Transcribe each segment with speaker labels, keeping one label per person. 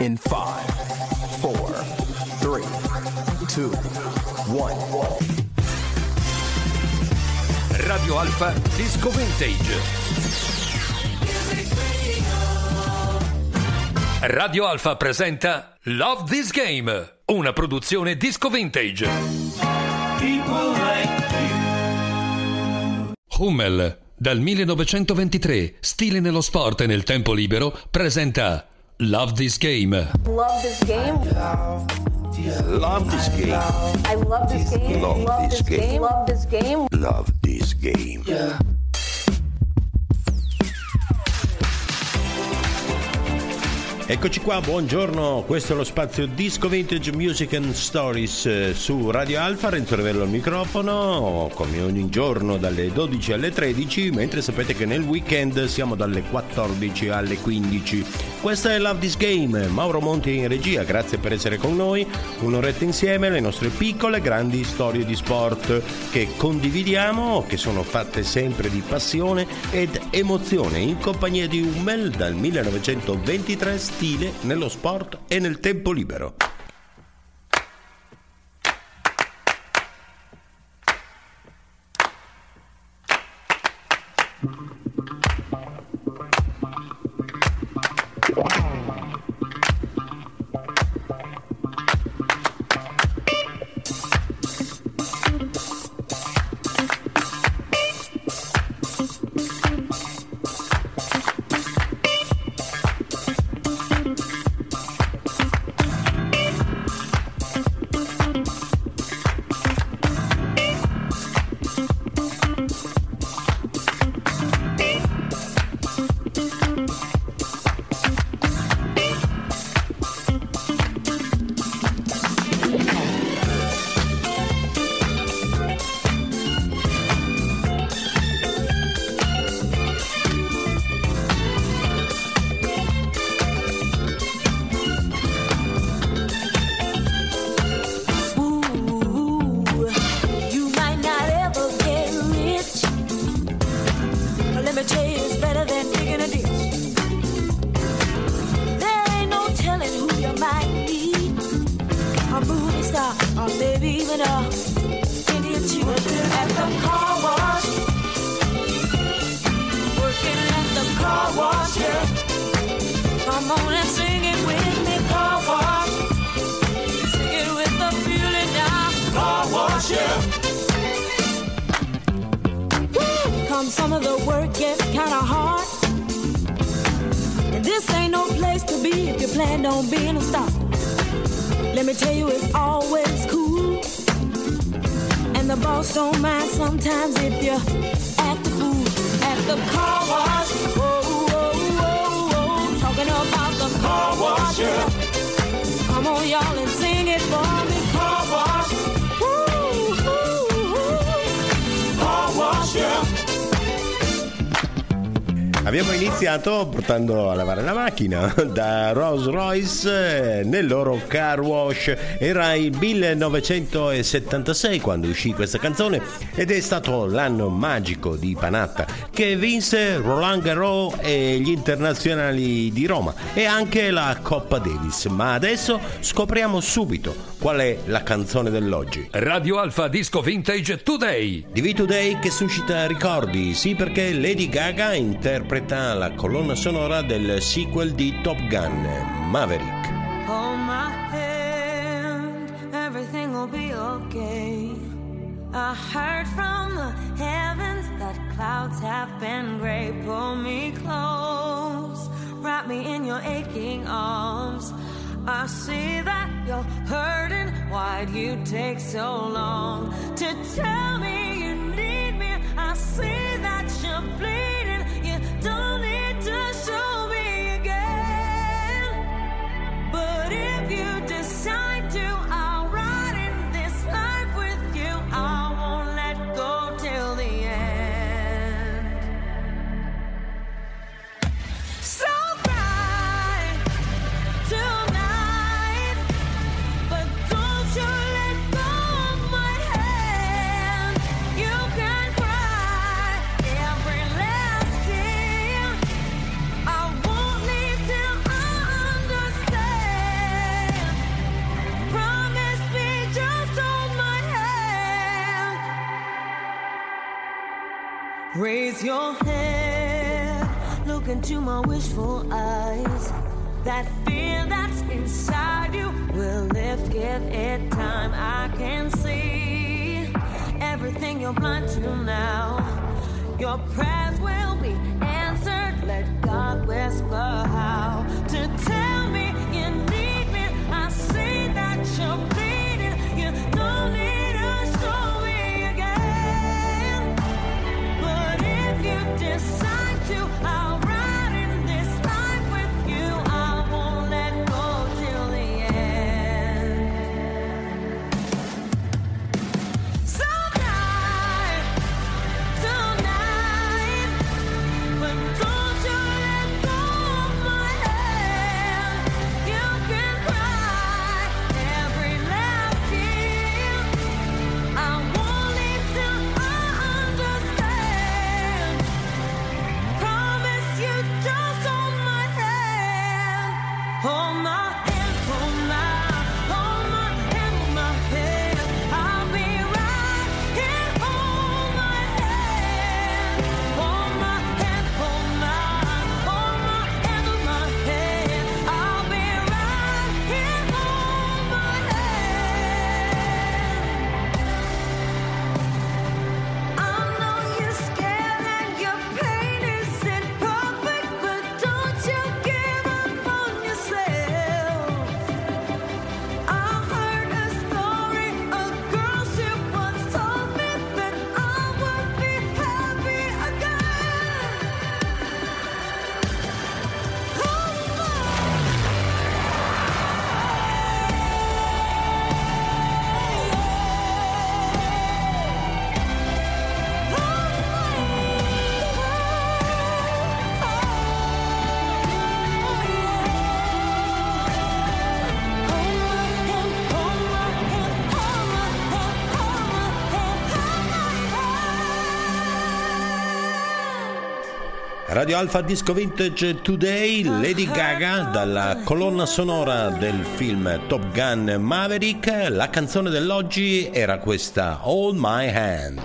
Speaker 1: in 5, 4, 3, 2, 1.
Speaker 2: Radio Alfa Disco Vintage. Radio Alfa presenta Love This Game, una produzione disco vintage. Hummel, dal 1923, stile nello sport e nel tempo libero, presenta Love This Game.
Speaker 3: Love this game.
Speaker 4: Love this game.
Speaker 3: I love this game.
Speaker 4: Love this game.
Speaker 3: Love this game.
Speaker 4: Love this game.
Speaker 5: Eccoci qua, buongiorno, questo è lo spazio Disco Vintage Music and Stories eh, su Radio Alfa, Renzo Revello al microfono, come ogni giorno dalle 12 alle 13, mentre sapete che nel weekend siamo dalle 14 alle 15. Questa è Love This Game, Mauro Monti in regia, grazie per essere con noi, un'oretta insieme, le nostre piccole grandi storie di sport che condividiamo, che sono fatte sempre di passione ed emozione, in compagnia di Hummel dal 1923 stile nello sport e nel tempo libero.
Speaker 6: Be if you plan on being a star. Let me tell you, it's always cool. And the boss don't mind sometimes if you act the fool at the car wash. Whoa, whoa, whoa, whoa. Talking about the car wash, yeah. Come on, y'all, and sing it for me.
Speaker 5: Abbiamo iniziato portando a lavare la macchina da Rolls Royce eh, nel loro car wash. Era il 1976 quando uscì questa canzone ed è stato l'anno magico di Panatta che vinse Roland Garros e gli internazionali di Roma e anche la Coppa Davis. Ma adesso scopriamo subito qual è la canzone dell'oggi.
Speaker 2: Radio Alfa Disco Vintage Today.
Speaker 5: Di V-Today che suscita ricordi, sì perché Lady Gaga interpreta la colonna sonora del sequel di Top Gun, Maverick.
Speaker 6: Hold my hand, everything will be okay. I heard from the heavens that clouds have been gray. Pull me close, wrap me in your aching arms. I see that you're hurting. Why'd you take so long to tell me you need me? I see that you're bleeding. Don't need vengeful eyes. That fear that's inside you will lift, give it time. I can see everything you're blind to now. Your prayer.
Speaker 7: Radio Alfa Disco Vintage Today Lady Gaga dalla colonna sonora del film Top Gun Maverick. La canzone dell'oggi era questa Hold My Hand.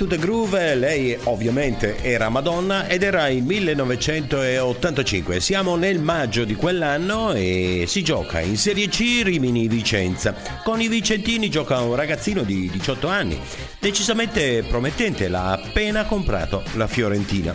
Speaker 8: Into the Groove,
Speaker 5: lei ovviamente era Madonna ed era il 1985. Siamo nel maggio di quell'anno e si gioca in Serie C Rimini Vicenza. Con i vicentini gioca un ragazzino di 18 anni, decisamente promettente, l'ha appena comprato la Fiorentina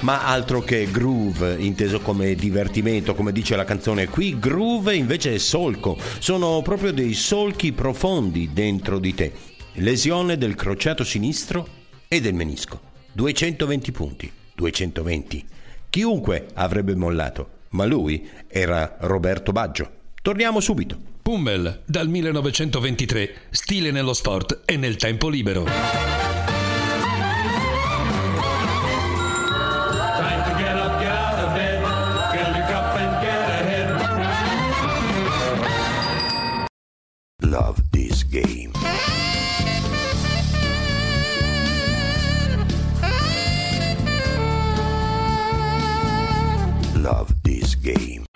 Speaker 5: ma altro che groove, inteso come divertimento, come dice la canzone qui, groove invece è solco, sono proprio dei solchi profondi dentro di te. Lesione del crociato sinistro e del menisco. 220 punti, 220. Chiunque avrebbe mollato, ma lui era Roberto Baggio. Torniamo subito.
Speaker 2: Pummel, dal 1923, stile nello sport e nel tempo libero.
Speaker 9: Time to get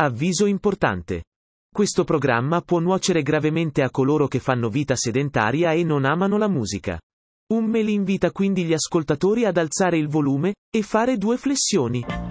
Speaker 10: Avviso importante. Questo programma può nuocere gravemente a coloro che fanno vita sedentaria e non amano la musica. Un mail invita quindi gli ascoltatori ad alzare il volume e fare due flessioni.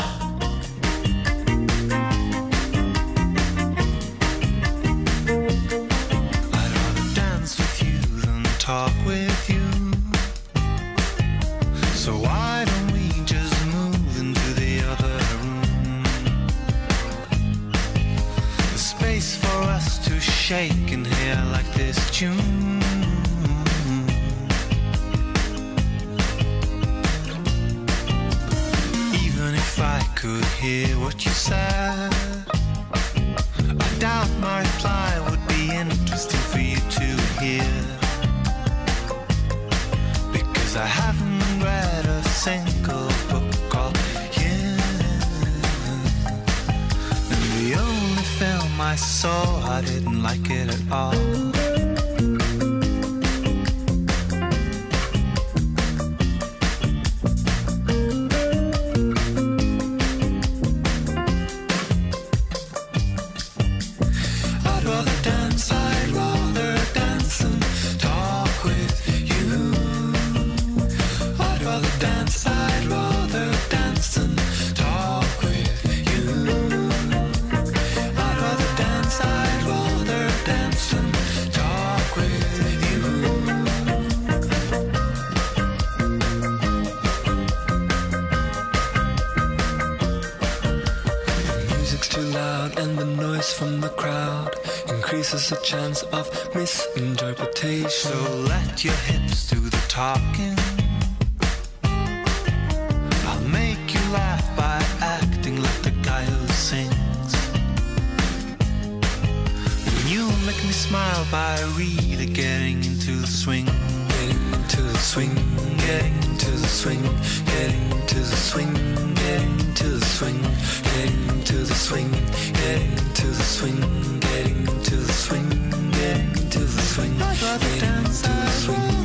Speaker 11: From the crowd increases the chance of misinterpretation. So let your hips do the talking. I'll make you laugh by acting like the guy who sings. And you'll make me smile by really getting into the swing. Getting into the swing, getting into the swing, getting into the swing, getting swing, getting into the swing, getting into the swing, getting into the swing, getting into the swing, getting into the swing,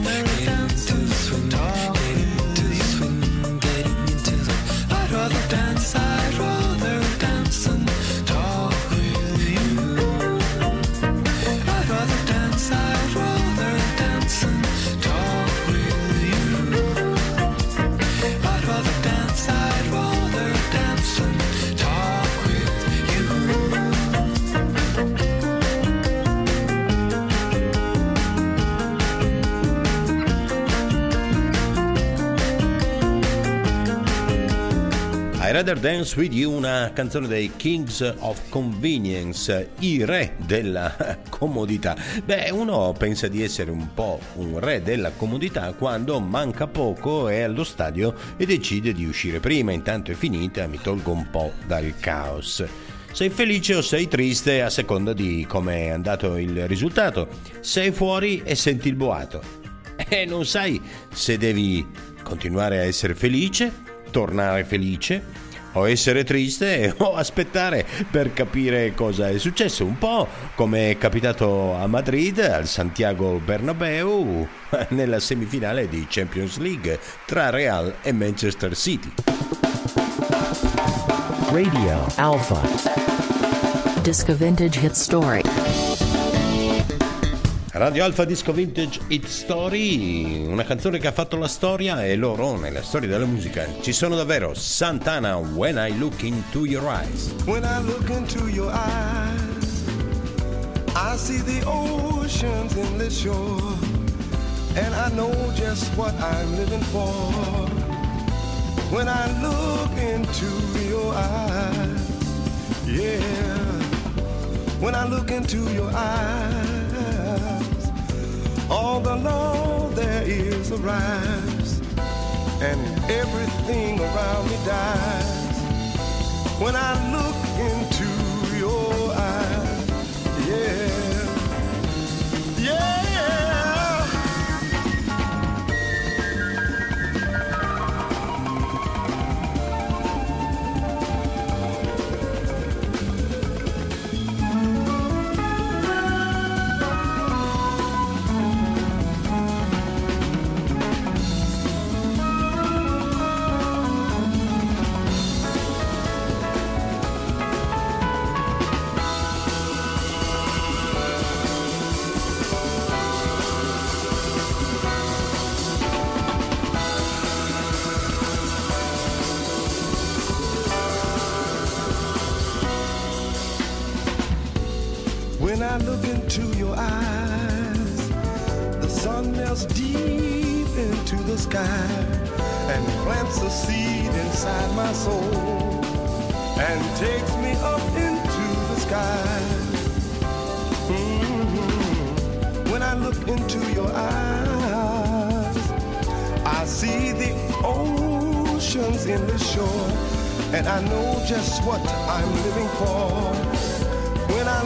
Speaker 11: Rather Dance With You,
Speaker 5: una canzone dei Kings of Convenience, i re della comodità. Beh, uno pensa di essere un po' un re della comodità quando manca poco, è allo stadio e decide di uscire prima, intanto è finita, mi tolgo un po' dal caos. Sei felice o sei triste a seconda di come è andato il risultato. Sei fuori e senti il boato. E non sai se devi continuare a essere felice, tornare felice o essere triste o aspettare per capire cosa è successo. Un po' come è capitato a Madrid, al Santiago Bernabeu, nella semifinale di Champions League tra Real e Manchester City.
Speaker 12: Radio Alpha.
Speaker 13: Disco Vintage Hit Story.
Speaker 5: Radio Alfa Disco Vintage Hit Story, una canzone che ha fatto la storia e loro nella storia della musica ci sono davvero. Santana, When I Look Into Your Eyes.
Speaker 12: When I look into your eyes, I see the ocean's endless shore, and I know just what I'm living for. When I look into your eyes, yeah. When I look into your eyes, all the love there is arrives, and everything around me dies. When I look into your eyes, yeah, sky and plants a seed inside my soul and takes me up into the sky. Mhm. When I look into your eyes, I see the oceans in the shore, and I know just what I'm living for. When I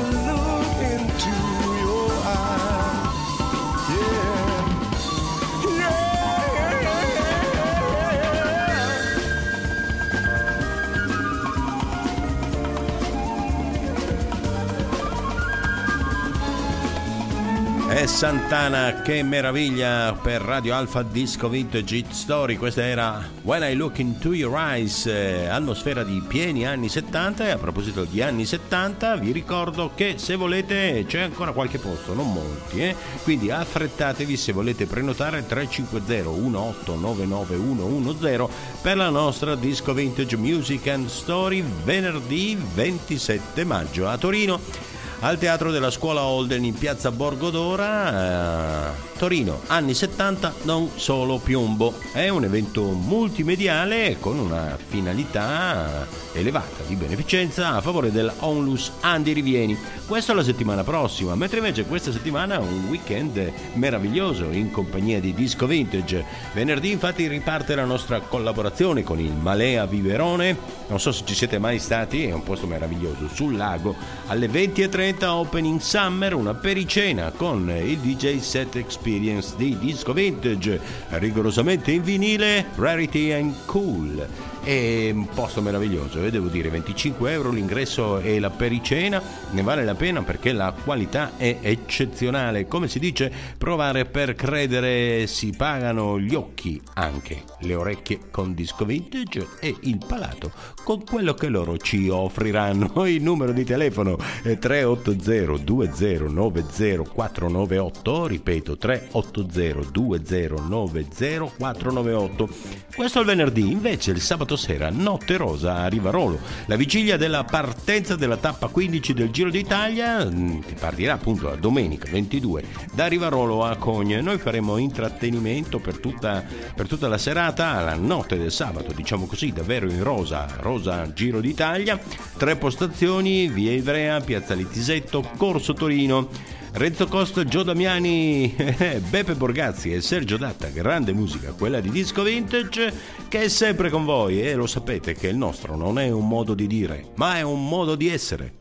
Speaker 5: Santana, che meraviglia per Radio Alfa Disco Vintage Hit Story. Questa era When I Look Into Your Eyes, eh, atmosfera di pieni anni 70. E a proposito di anni 70, vi ricordo che se volete c'è ancora qualche posto, non molti, eh? quindi affrettatevi se volete prenotare 350 1899110 per la nostra Disco Vintage Music and Story venerdì 27 maggio a Torino al Teatro della Scuola Holden in piazza Borgodora, eh, Torino, anni 70, non solo piombo. È un evento multimediale con una finalità elevata di beneficenza a favore del Onlus Andi Rivieni. Questo la settimana prossima, mentre invece questa settimana un weekend meraviglioso in compagnia di Disco Vintage. Venerdì infatti riparte la nostra collaborazione con il Malea Viverone. Non so se ci siete mai stati, è un posto meraviglioso sul lago. Alle 20.30 Opening Summer, una pericena con il DJ Set Experience di Disco Vintage, rigorosamente in vinile, Rarity and Cool. È un posto meraviglioso, e devo dire 25 euro l'ingresso e la pericena, ne vale la pena perché la qualità è eccezionale. Come si dice, provare per credere si pagano gli occhi, anche le orecchie con disco vintage e il palato con quello che loro ci offriranno. Il numero di telefono è 380 2090 498, ripeto 380 2090 498. Questo è il venerdì, invece il sabato sera Notte Rosa a Rivarolo, la vigilia della partenza della tappa 15 del Giro d'Italia mm, che partirà appunto la domenica 22 da Rivarolo a Cogne. Noi faremo intrattenimento per tutta, per tutta la serata, la notte del sabato, diciamo così, davvero in rosa, rosa Giro d'Italia, tre postazioni, via Ivrea, piazza Litisetto, Corso Torino. Renzo Costa, Gio Damiani, Beppe Borgazzi e Sergio Datta, grande musica, quella di Disco Vintage, che è sempre con voi e lo sapete che il nostro non è un modo di dire, ma è un modo di essere.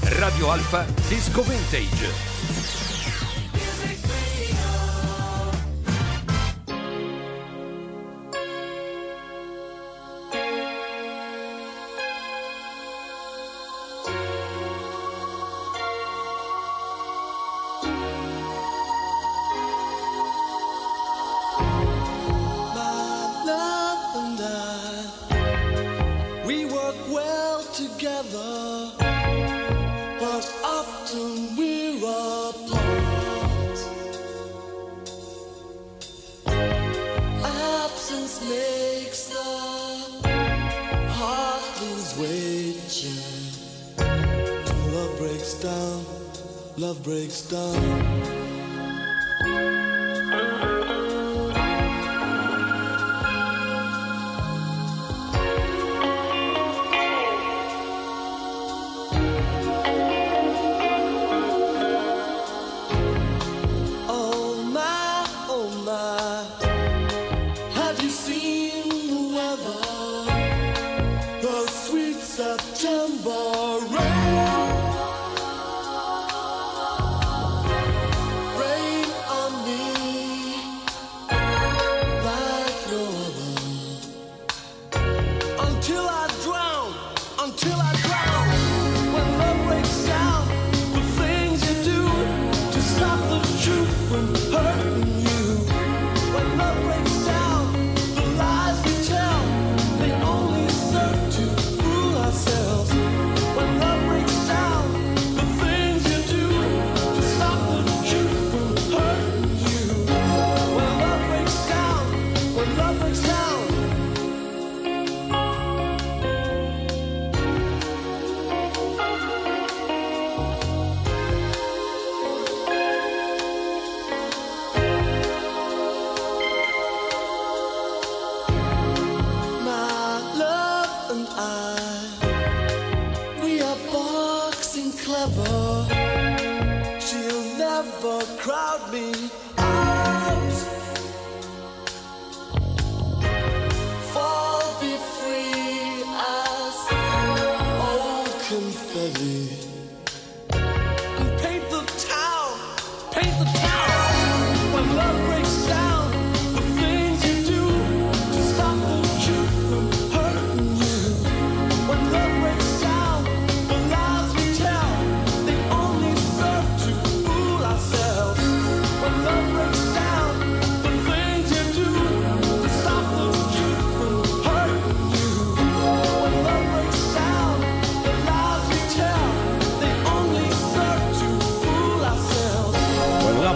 Speaker 2: Radio Alfa Disco Vintage.
Speaker 12: And
Speaker 14: paint the town, paint the town.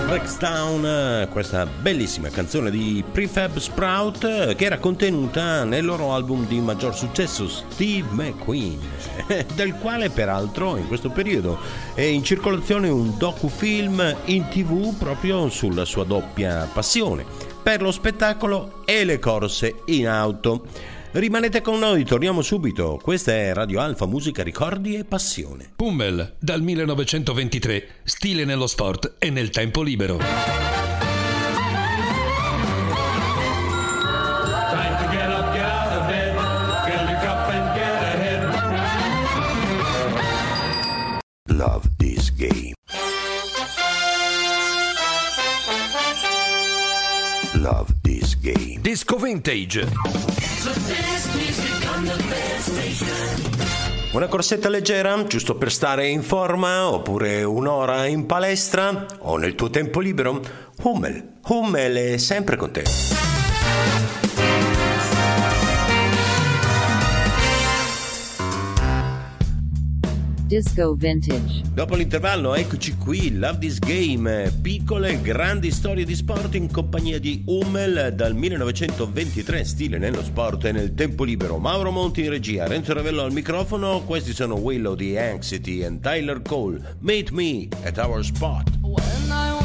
Speaker 14: Breaks Down,
Speaker 5: questa bellissima canzone di Prefab Sprout che era contenuta nel loro album di maggior successo Steve McQueen, del quale peraltro in questo periodo è in circolazione un docufilm in tv proprio sulla sua doppia passione per lo spettacolo e le corse in auto. Rimanete con noi, torniamo subito. Questa è Radio Alfa Musica Ricordi e Passione.
Speaker 2: Hummel, dal 1923, stile nello sport e nel tempo libero.
Speaker 15: Love this game. Love this game.
Speaker 2: Disco Vintage.
Speaker 5: Una corsetta leggera, giusto per stare in forma, oppure un'ora in palestra o nel tuo tempo libero? Hummel, Hummel è sempre con te.
Speaker 13: Disco Vintage.
Speaker 5: Dopo l'intervallo, eccoci qui, Love This Game, piccole e grandi storie di sport in compagnia di Hummel dal 1923, stile nello sport e nel tempo libero. Mauro Monti in regia, Renzo Ravello al microfono, questi sono Willow di Anxiety e Tyler Cole. Meet me at our spot.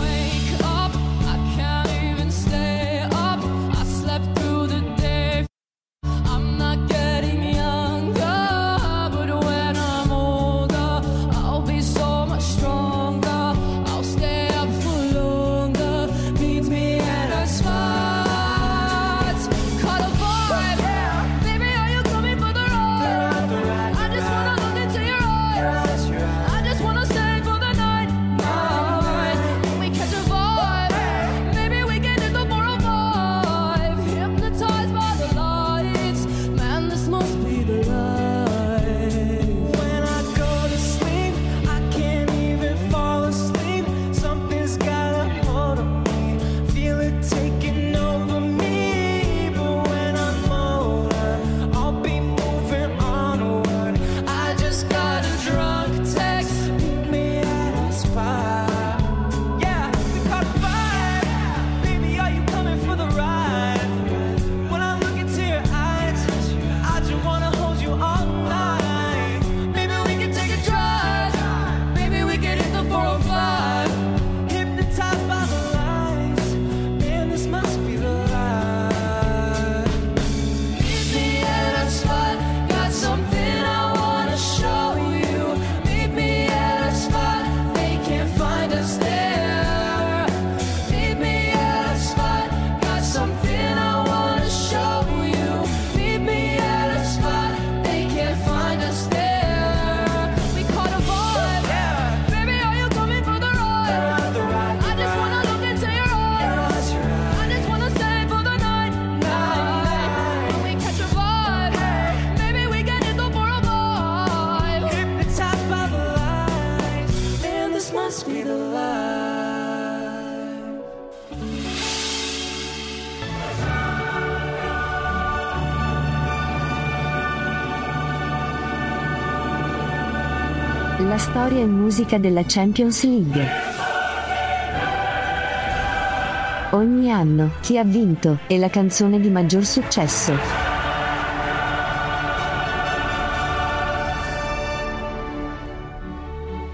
Speaker 16: Musica della Champions League. Ogni anno, chi ha vinto, e la canzone di maggior successo.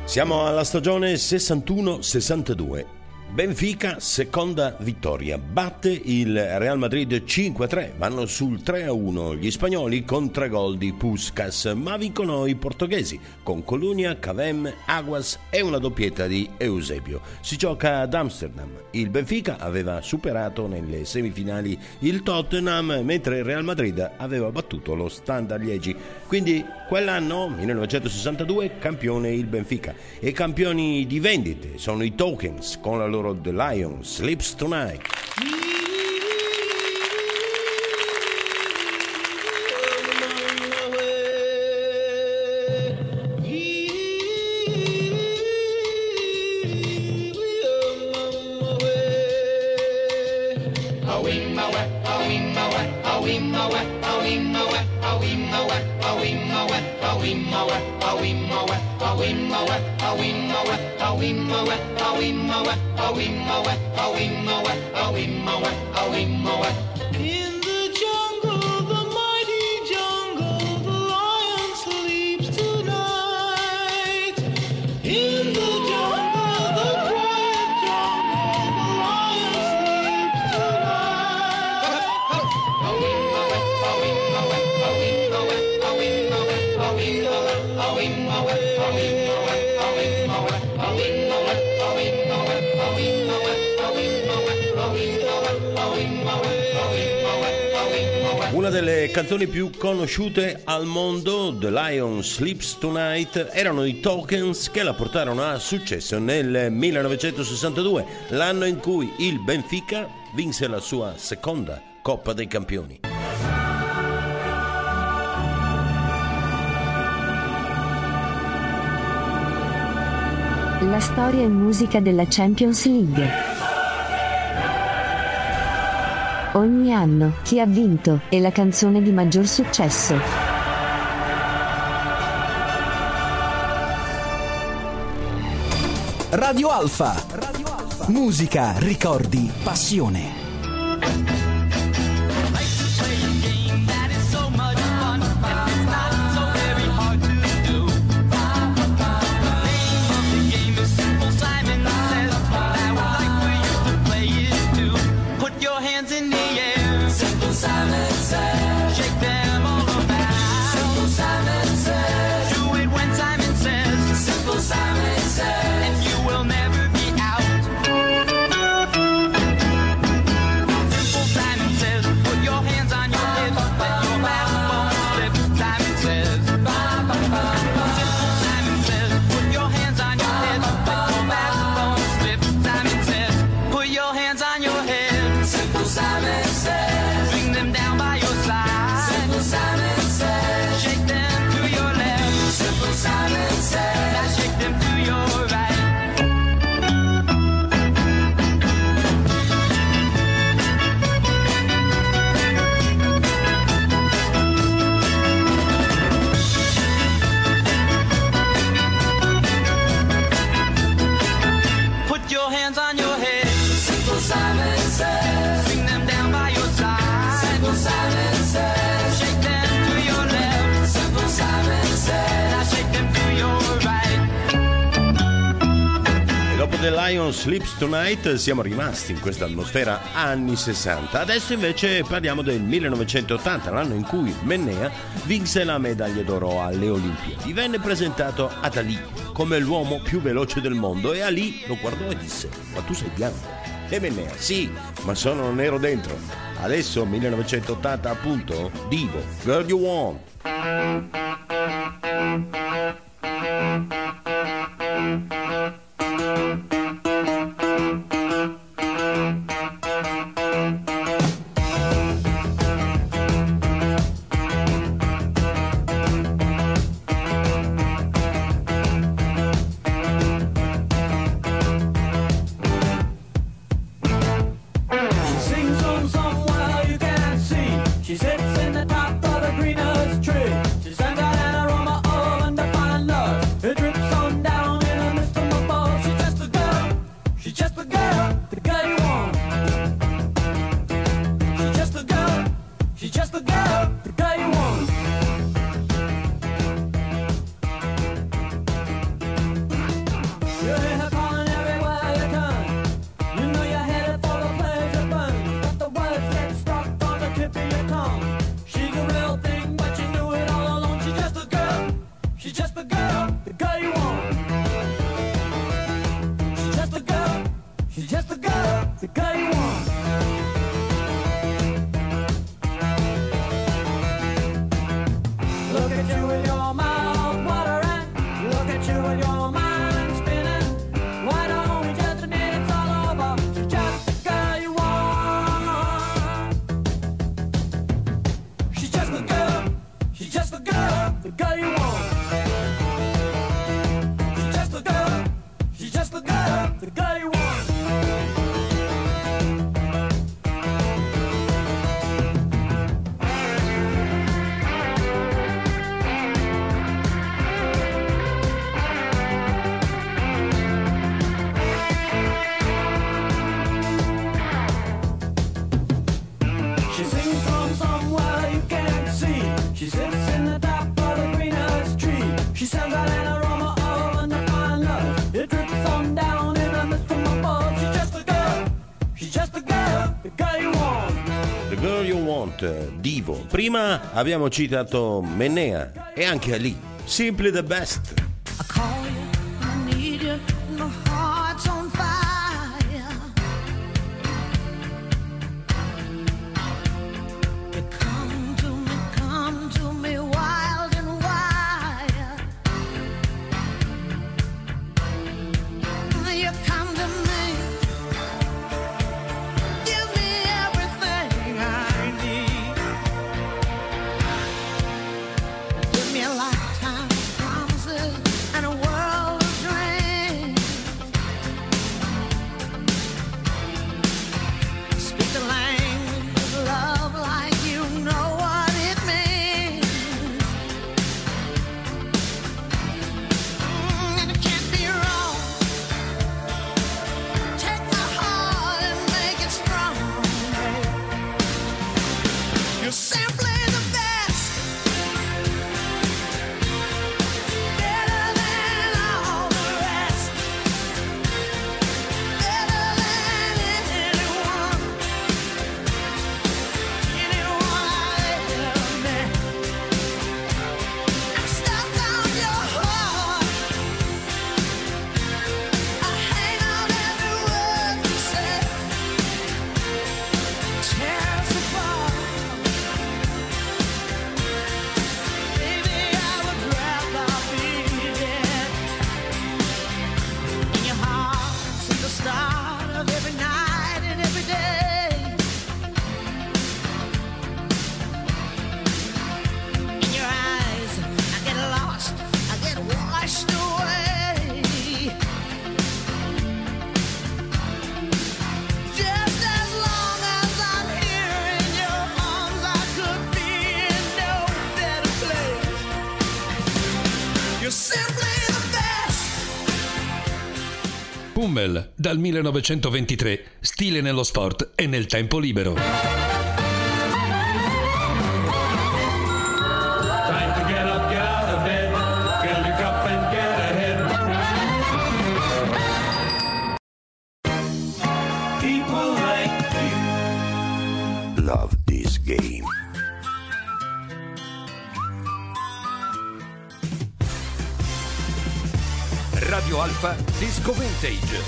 Speaker 5: Siamo alla stagione 61-62. Benfica, seconda vittoria, batte il Real Madrid 5-3, vanno sul 3-1 gli spagnoli con tre gol di Puskas, ma vincono i portoghesi con Colunia, Cavem, Aguas e una doppietta di Eusebio. Si gioca ad Amsterdam. Il Benfica aveva superato nelle semifinali il Tottenham, mentre il Real Madrid aveva battuto lo Standard Liegi. Quindi quell'anno, 1962, campione il Benfica. E campioni di vendite sono i Tokens con la loro The Lion Sleeps Tonight. Una delle canzoni più conosciute al mondo, The Lion Sleeps Tonight, erano i Tokens che la portarono a successo nel 1962, l'anno in cui il Benfica vinse la sua seconda Coppa dei Campioni.
Speaker 16: La storia e musica della Champions League. Ogni anno, chi ha vinto, e la canzone di maggior successo.
Speaker 1: Radio Alfa. Musica, ricordi, passione.
Speaker 5: Sleeps Tonight siamo rimasti in questa atmosfera anni 60. Adesso invece parliamo del 1980, l'anno in cui Mennea vinse la medaglia d'oro alle Olimpiadi. Venne presentato ad Ali come l'uomo più veloce del mondo e Ali lo guardò e disse: Ma tu sei bianco. E Mennea, sì, ma sono nero dentro. Adesso 1980 appunto, Divo, Girl You Want.
Speaker 17: Root, Divo. Prima abbiamo citato Menea e anche Ali. Simply the best.
Speaker 2: Pummel, dal 1923, stile nello sport e nel tempo libero. tariffa Disco Vintage.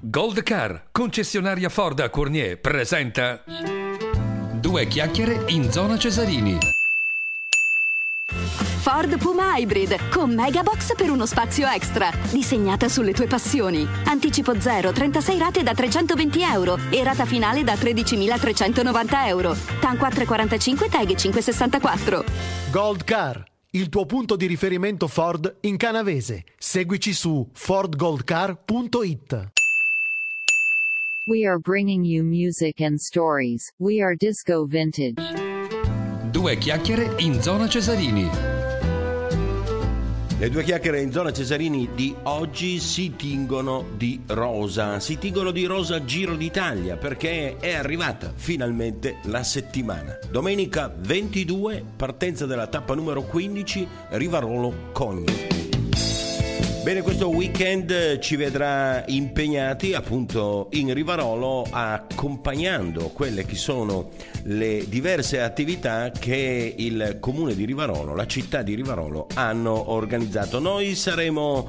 Speaker 2: Gold Car, concessionaria Ford a Cornier, presenta Due chiacchiere in zona Cesarini.
Speaker 18: Ford Puma Hybrid con Megabox per uno spazio extra, disegnata sulle tue passioni. Anticipo 0, 36 rate da 320 euro e rata finale da 13.390 euro. TAN 445 tag 564.
Speaker 19: Gold Car il tuo punto di riferimento Ford in canavese. Seguici su fordgoldcar.it.
Speaker 13: We are bringing you music and stories. We are disco vintage.
Speaker 2: Due chiacchiere in zona Cesarini.
Speaker 5: Le due chiacchiere in zona Cesarini di oggi si tingono di rosa, si tingono di rosa Giro d'Italia perché è arrivata finalmente la settimana. Domenica 22, partenza della tappa numero 15, Rivarolo Cogni. Bene, questo weekend ci vedrà impegnati appunto in Rivarolo accompagnando quelle che sono le diverse attività che il comune di Rivarolo, la città di Rivarolo hanno organizzato. Noi saremo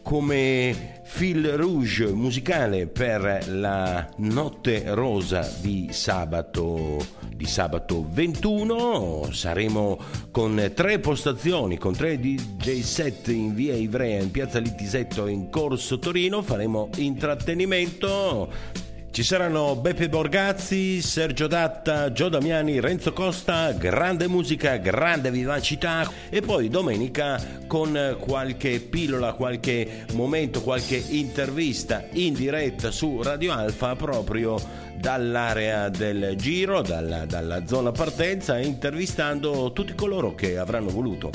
Speaker 5: come fil rouge musicale per la notte rosa di sabato, di sabato 21 saremo con tre postazioni con tre DJ set in via Ivrea in piazza Litisetto in corso Torino. Faremo intrattenimento ci saranno Beppe Borgazzi, Sergio Datta, Gio Damiani, Renzo Costa, grande musica, grande vivacità e poi domenica con qualche pillola, qualche momento, qualche intervista in diretta su Radio Alfa proprio dall'area del giro, dalla, dalla zona partenza, intervistando tutti coloro che avranno voluto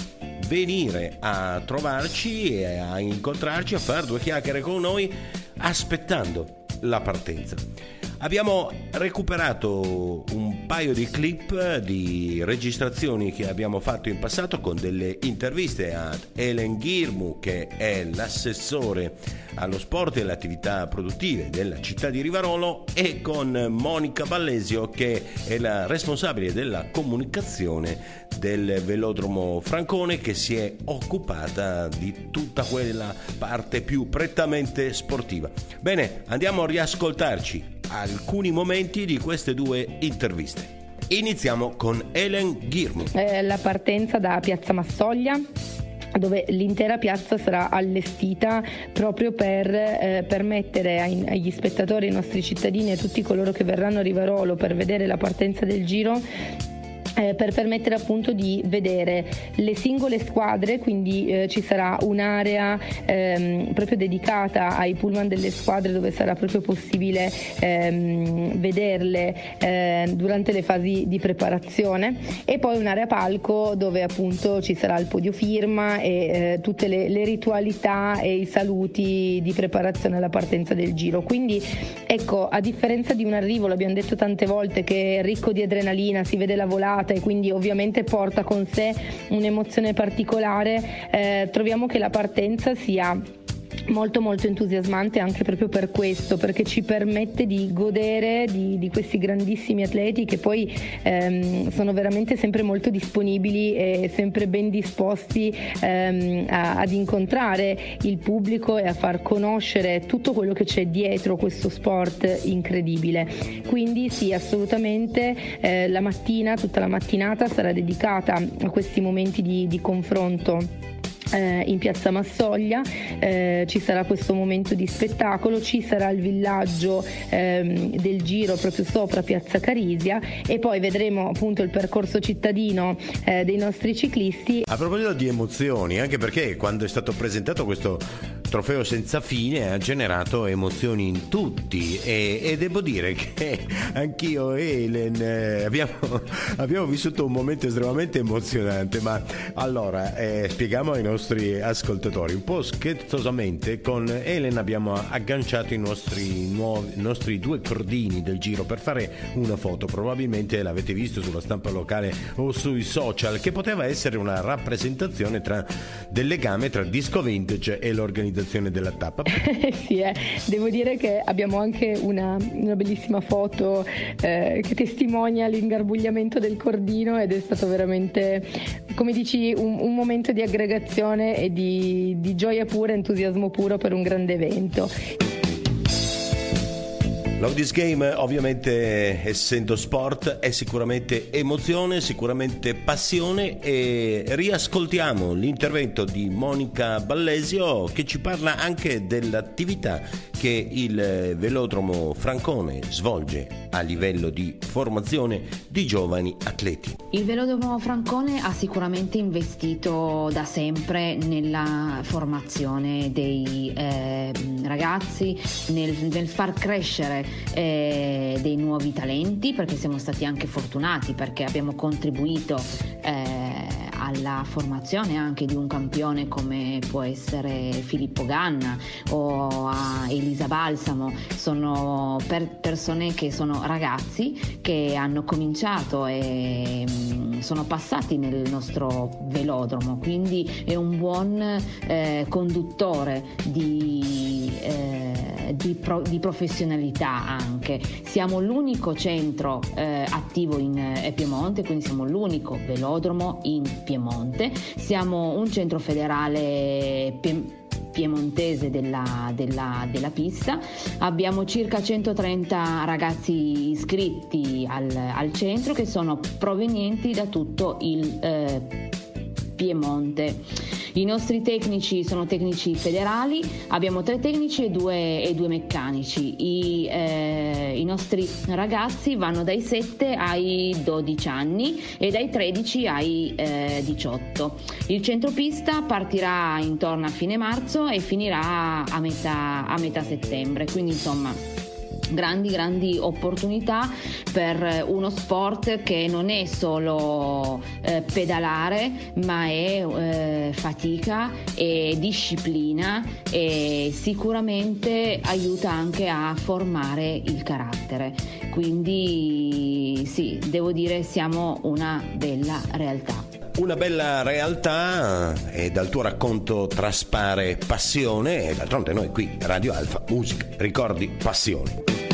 Speaker 5: venire a trovarci a incontrarci, a fare due chiacchiere con noi, aspettando la partenza. Abbiamo recuperato un paio di clip di registrazioni che abbiamo fatto in passato con delle interviste ad Helen Ghirmu che è l'assessore allo sport e alle attività produttive della città di Rivarolo e con Monica Ballesio che è la responsabile della comunicazione del velodromo Francone che si è occupata di tutta quella parte più prettamente sportiva. Bene, andiamo a riascoltarci alcuni momenti di queste due interviste. Iniziamo con Helen Ghirmu.
Speaker 20: Eh, la partenza da Piazza Massoglia dove l'intera piazza sarà allestita proprio per eh, permettere ai- agli spettatori, ai nostri cittadini e a tutti coloro che verranno a Rivarolo per vedere la partenza del giro eh, per permettere appunto di vedere le singole squadre, quindi eh, ci sarà un'area ehm, proprio dedicata ai pullman delle squadre dove sarà proprio possibile ehm, vederle eh, durante le fasi di preparazione e poi un'area palco dove appunto ci sarà il podio firma e eh, tutte le, le ritualità e i saluti di preparazione alla partenza del giro. Quindi ecco, a differenza di un arrivo, l'abbiamo detto tante volte, che è ricco di adrenalina, si vede la volata e quindi ovviamente porta con sé un'emozione particolare, eh, troviamo che la partenza sia molto molto entusiasmante anche proprio per questo perché ci permette di godere di, di questi grandissimi atleti che poi ehm, sono veramente sempre molto disponibili e sempre ben disposti ehm, a- ad incontrare il pubblico e a far conoscere tutto quello che c'è dietro questo sport incredibile. Quindi sì assolutamente eh, la mattina tutta la mattinata sarà dedicata a questi momenti di- di confronto eh, in piazza Massoglia, eh, ci sarà questo momento di spettacolo, ci sarà il villaggio ehm, del giro proprio sopra piazza Carisia e poi vedremo appunto il percorso cittadino eh, dei nostri ciclisti.
Speaker 5: A proposito di emozioni, anche perché quando è stato presentato questo trofeo senza fine ha generato emozioni in tutti e, e devo dire che anch'io e Helen eh, abbiamo, abbiamo vissuto un momento estremamente emozionante, ma allora eh, spieghiamo ai nostri ascoltatori, un po' scherzosamente con Helen abbiamo agganciato i nostri, nuovi, nostri due cordini del giro per fare una foto, probabilmente l'avete visto sulla stampa locale o sui social, che poteva essere una rappresentazione tra, del legame tra disco vintage e l'organizzazione della tappa.
Speaker 20: sì, eh. devo dire che abbiamo anche una, una bellissima foto eh, che testimonia l'ingarbugliamento del cordino ed è stato veramente, come dici, un, un momento di aggregazione e di, di gioia pura, entusiasmo puro per un grande evento.
Speaker 5: Love This Game ovviamente essendo sport è sicuramente emozione, sicuramente passione e riascoltiamo l'intervento di Monica Ballesio che ci parla anche dell'attività che il velodromo Francone svolge a livello di formazione di giovani atleti.
Speaker 21: Il Velodromo Francone ha sicuramente investito da sempre nella formazione dei eh, ragazzi, nel, nel far crescere eh, dei nuovi talenti, perché siamo stati anche fortunati perché abbiamo contribuito eh, alla formazione anche di un campione come può essere Filippo Ganna o a Elisa Balsamo. Sono per- persone che sono ragazzi che hanno cominciato e mm, sono passati nel nostro velodromo, quindi è un buon eh, conduttore di, eh, di pro- di professionalità anche. Siamo l'unico centro eh, attivo in eh, Piemonte, quindi siamo l'unico velodromo in Piemonte. Siamo un centro federale pie- piemontese della, della- della pista. Abbiamo circa 130 ragazzi iscritti al, al centro che sono provenienti da tutto il eh, Piemonte. I nostri tecnici sono tecnici federali, abbiamo tre tecnici e due, e due meccanici. I, eh, I nostri ragazzi vanno dai 7 ai 12 anni e dai 13 ai eh, 18. Il centropista partirà intorno a fine marzo e finirà a metà, a metà settembre, quindi insomma grandi grandi opportunità per uno sport che non è solo eh, pedalare ma è eh, fatica e disciplina e sicuramente aiuta anche a formare il carattere. Quindi sì devo dire siamo una bella realtà
Speaker 5: Una bella realtà e dal tuo racconto traspare passione e d'altronde noi qui Radio Alfa, musica, ricordi, passione.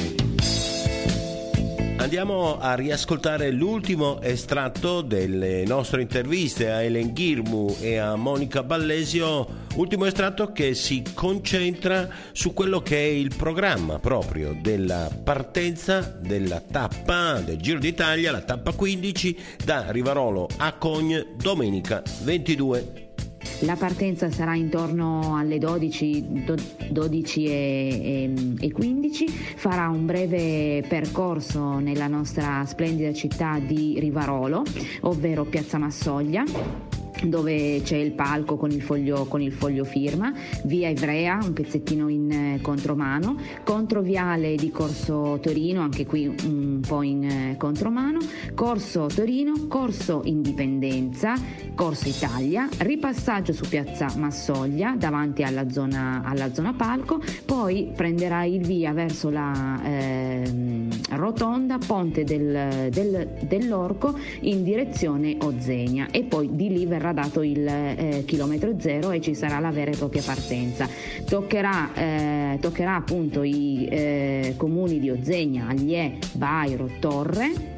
Speaker 5: Andiamo a riascoltare l'ultimo estratto delle nostre interviste a Ellen Ghirmu e a Monica Ballesio, ultimo estratto che si concentra su quello che è il programma proprio della partenza della tappa del Giro d'Italia, la tappa 15 da Rivarolo a Cogne domenica 22
Speaker 21: La partenza sarà intorno alle 12, do- 12 e, e- e 15, farà un breve percorso nella nostra splendida città di Rivarolo, ovvero Piazza Massoglia dove c'è il palco con il foglio, con il foglio firma, via Ivrea, un pezzettino in eh, contromano, controviale di Corso Torino, anche qui un po' in eh, contromano, Corso Torino, Corso Indipendenza, Corso Italia, ripassaggio su piazza Massoglia davanti alla zona, alla zona palco, poi prenderà il via verso la ehm, rotonda Ponte del- del- dell'Orco in direzione Ozegna e poi di lì verrà dato il eh, chilometro zero e ci sarà la vera e propria partenza. Toccherà, eh, toccherà appunto i eh, comuni di Ozegna, Aglie, Bairo, Torre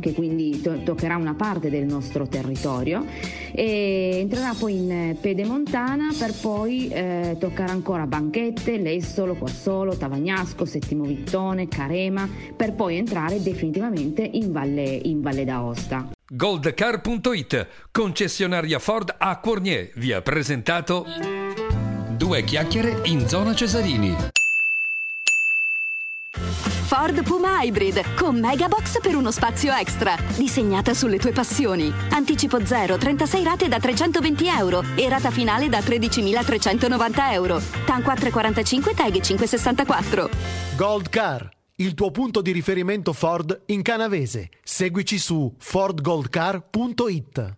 Speaker 21: che quindi to- toccherà una parte del nostro territorio e entrerà poi in eh, Pedemontana per poi eh, toccare ancora Banchette, Lessolo, Quassolo, Tavagnasco, Settimo Vittone, Carema per poi entrare definitivamente in Valle, in Valle d'Aosta.
Speaker 2: Goldcar.it, concessionaria Ford a Cornier, vi ha presentato Due chiacchiere in zona Cesarini.
Speaker 18: Ford Puma Hybrid con Megabox per uno spazio extra. Disegnata sulle tue passioni. Anticipo 0, 36 rate da 320 euro e rata finale da 13.390 euro. TAN 445 TAG 564.
Speaker 19: Gold Car, il tuo punto di riferimento Ford in canavese. Seguici su fordgoldcar.it.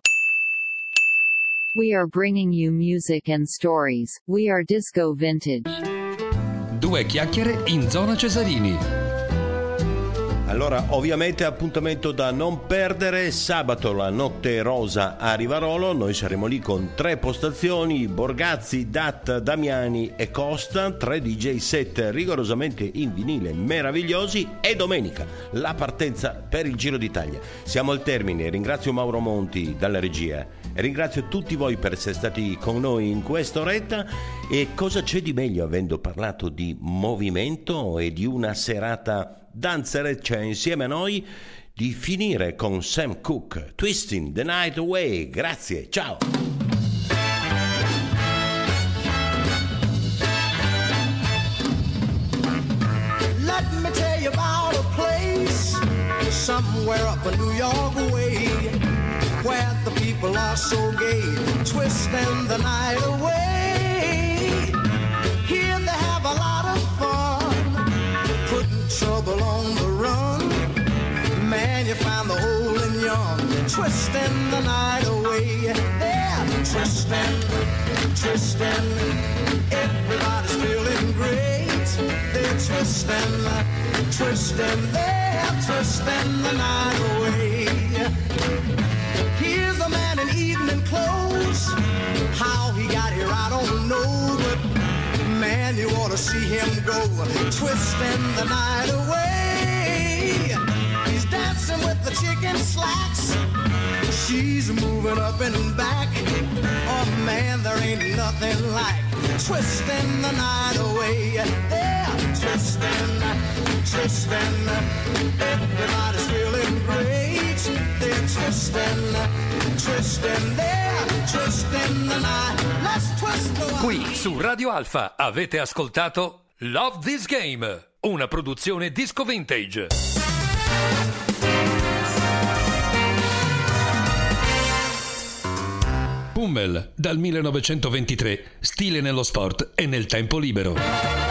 Speaker 13: We are bringing you music and stories. We are Disco Vintage.
Speaker 2: Due chiacchiere in zona Cesarini.
Speaker 5: Allora, ovviamente appuntamento da non perdere, sabato la notte rosa a Rivarolo, noi saremo lì con tre postazioni, Borgazzi, Dat, Damiani e Costa, tre DJ set rigorosamente in vinile meravigliosi. E domenica la partenza per il Giro d'Italia. Siamo al termine, ringrazio Mauro Monti dalla regia. Ringrazio tutti voi per essere stati con noi in quest'oretta e cosa c'è di meglio avendo parlato di movimento e di una serata danzereccia insieme a noi di finire con Sam Cooke, Twisting the Night Away. Grazie, ciao!
Speaker 22: Let me tell you about a place somewhere up a New York way where the people are so gay, twisting the night away. Twisting the night away.
Speaker 23: twisting, twisting. Everybody's feeling great. They're twisting, twisting. They're twisting the night away. Here's a man in evening clothes. How he got here, I don't know, but man, you ought to see him go, twisting the night away. The chicken slacks. She's moving up and back. Oh man, there ain't nothing like twisting the night away. They're twisting, twisting. Everybody's feeling great. They're twisting, twisting. They're twisting the night. Let's twist the
Speaker 2: Qui su Radio Alfa avete ascoltato Love This Game, una produzione disco vintage. Hummel dal 1923, stile nello sport e nel tempo libero.